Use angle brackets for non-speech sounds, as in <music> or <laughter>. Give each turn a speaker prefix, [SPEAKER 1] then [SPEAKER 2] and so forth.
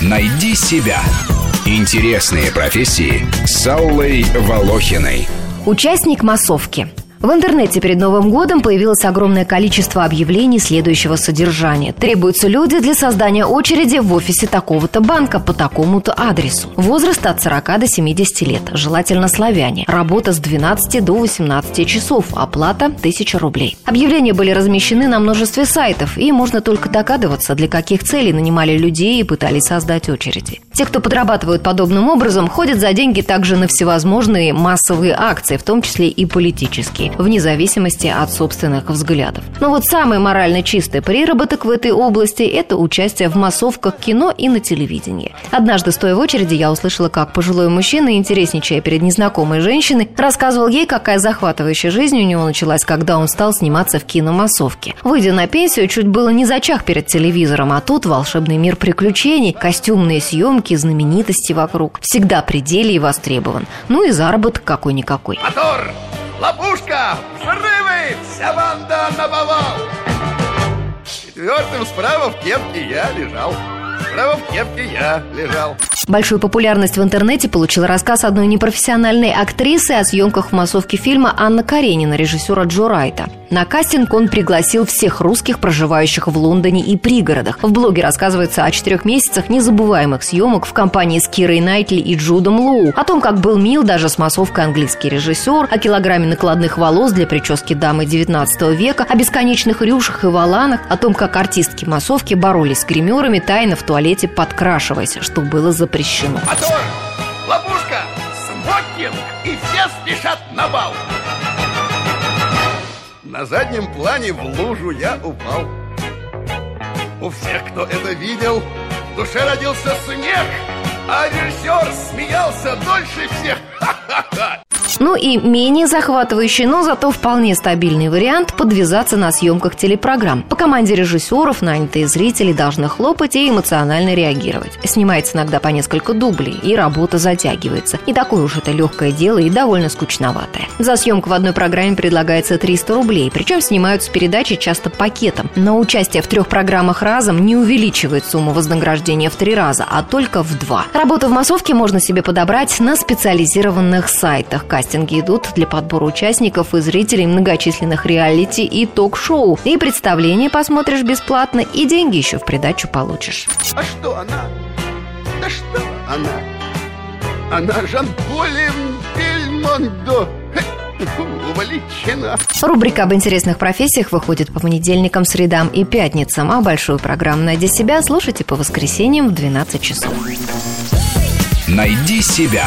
[SPEAKER 1] Найди себя. Интересные профессии с Аллой Волохиной.
[SPEAKER 2] Участник массовки – в интернете перед Новым годом появилось огромное количество объявлений следующего содержания. Требуются люди для создания очереди в офисе такого-то банка по такому-то адресу. Возраст от 40 до 70 лет. Желательно славяне. Работа с 12 до 18 часов. Оплата 1000 рублей. Объявления были размещены на множестве сайтов, и можно только догадываться, для каких целей нанимали людей и пытались создать очереди. Те, кто подрабатывают подобным образом, ходят за деньги также на всевозможные массовые акции, в том числе и политические вне зависимости от собственных взглядов. Но вот самый морально чистый приработок в этой области – это участие в массовках кино и на телевидении. Однажды, стоя в очереди, я услышала, как пожилой мужчина, интересничая перед незнакомой женщиной, рассказывал ей, какая захватывающая жизнь у него началась, когда он стал сниматься в киномассовке. Выйдя на пенсию, чуть было не зачах перед телевизором, а тут волшебный мир приключений, костюмные съемки, знаменитости вокруг. Всегда пределе и востребован. Ну и заработок какой-никакой.
[SPEAKER 3] Мотор! Ловушка! Взрывы! Вся банда на повал! Четвертым справа в кепке я лежал. Справа в кепке я лежал.
[SPEAKER 2] Большую популярность в интернете получил рассказ одной непрофессиональной актрисы о съемках в массовке фильма Анна Каренина режиссера Джо Райта. На кастинг он пригласил всех русских, проживающих в Лондоне и пригородах. В блоге рассказывается о четырех месяцах незабываемых съемок в компании с Кирой Найтли и Джудом Лоу, о том, как был мил даже с массовкой английский режиссер, о килограмме накладных волос для прически дамы 19 века, о бесконечных рюшах и валанах, о том, как артистки массовки боролись с гримерами, тайно в туалете подкрашиваясь, что было запрещено.
[SPEAKER 3] Мотор! Ловушка! Смокинг! И все спешат на бал! На заднем плане в лужу я упал. У всех, кто это видел, в душе родился смех, а режиссер смеялся дольше всех. <laughs> Ха-ха-ха!
[SPEAKER 2] Ну и менее захватывающий, но зато вполне стабильный вариант подвязаться на съемках телепрограмм. По команде режиссеров нанятые зрители должны хлопать и эмоционально реагировать. Снимается иногда по несколько дублей, и работа затягивается. Не такое уж это легкое дело и довольно скучноватое. За съемку в одной программе предлагается 300 рублей, причем снимаются передачи часто пакетом. Но участие в трех программах разом не увеличивает сумму вознаграждения в три раза, а только в два. Работу в массовке можно себе подобрать на специализированных сайтах – Кастинги идут для подбора участников и зрителей многочисленных реалити и ток-шоу. И представление посмотришь бесплатно, и деньги еще в придачу получишь.
[SPEAKER 3] А что она? Да что она? Она Жан-Полем Бельмондо. Увлечена.
[SPEAKER 2] Рубрика об интересных профессиях выходит по понедельникам, средам и пятницам, а большую программу «Найди себя» слушайте по воскресеньям в 12 часов.
[SPEAKER 1] Найди себя.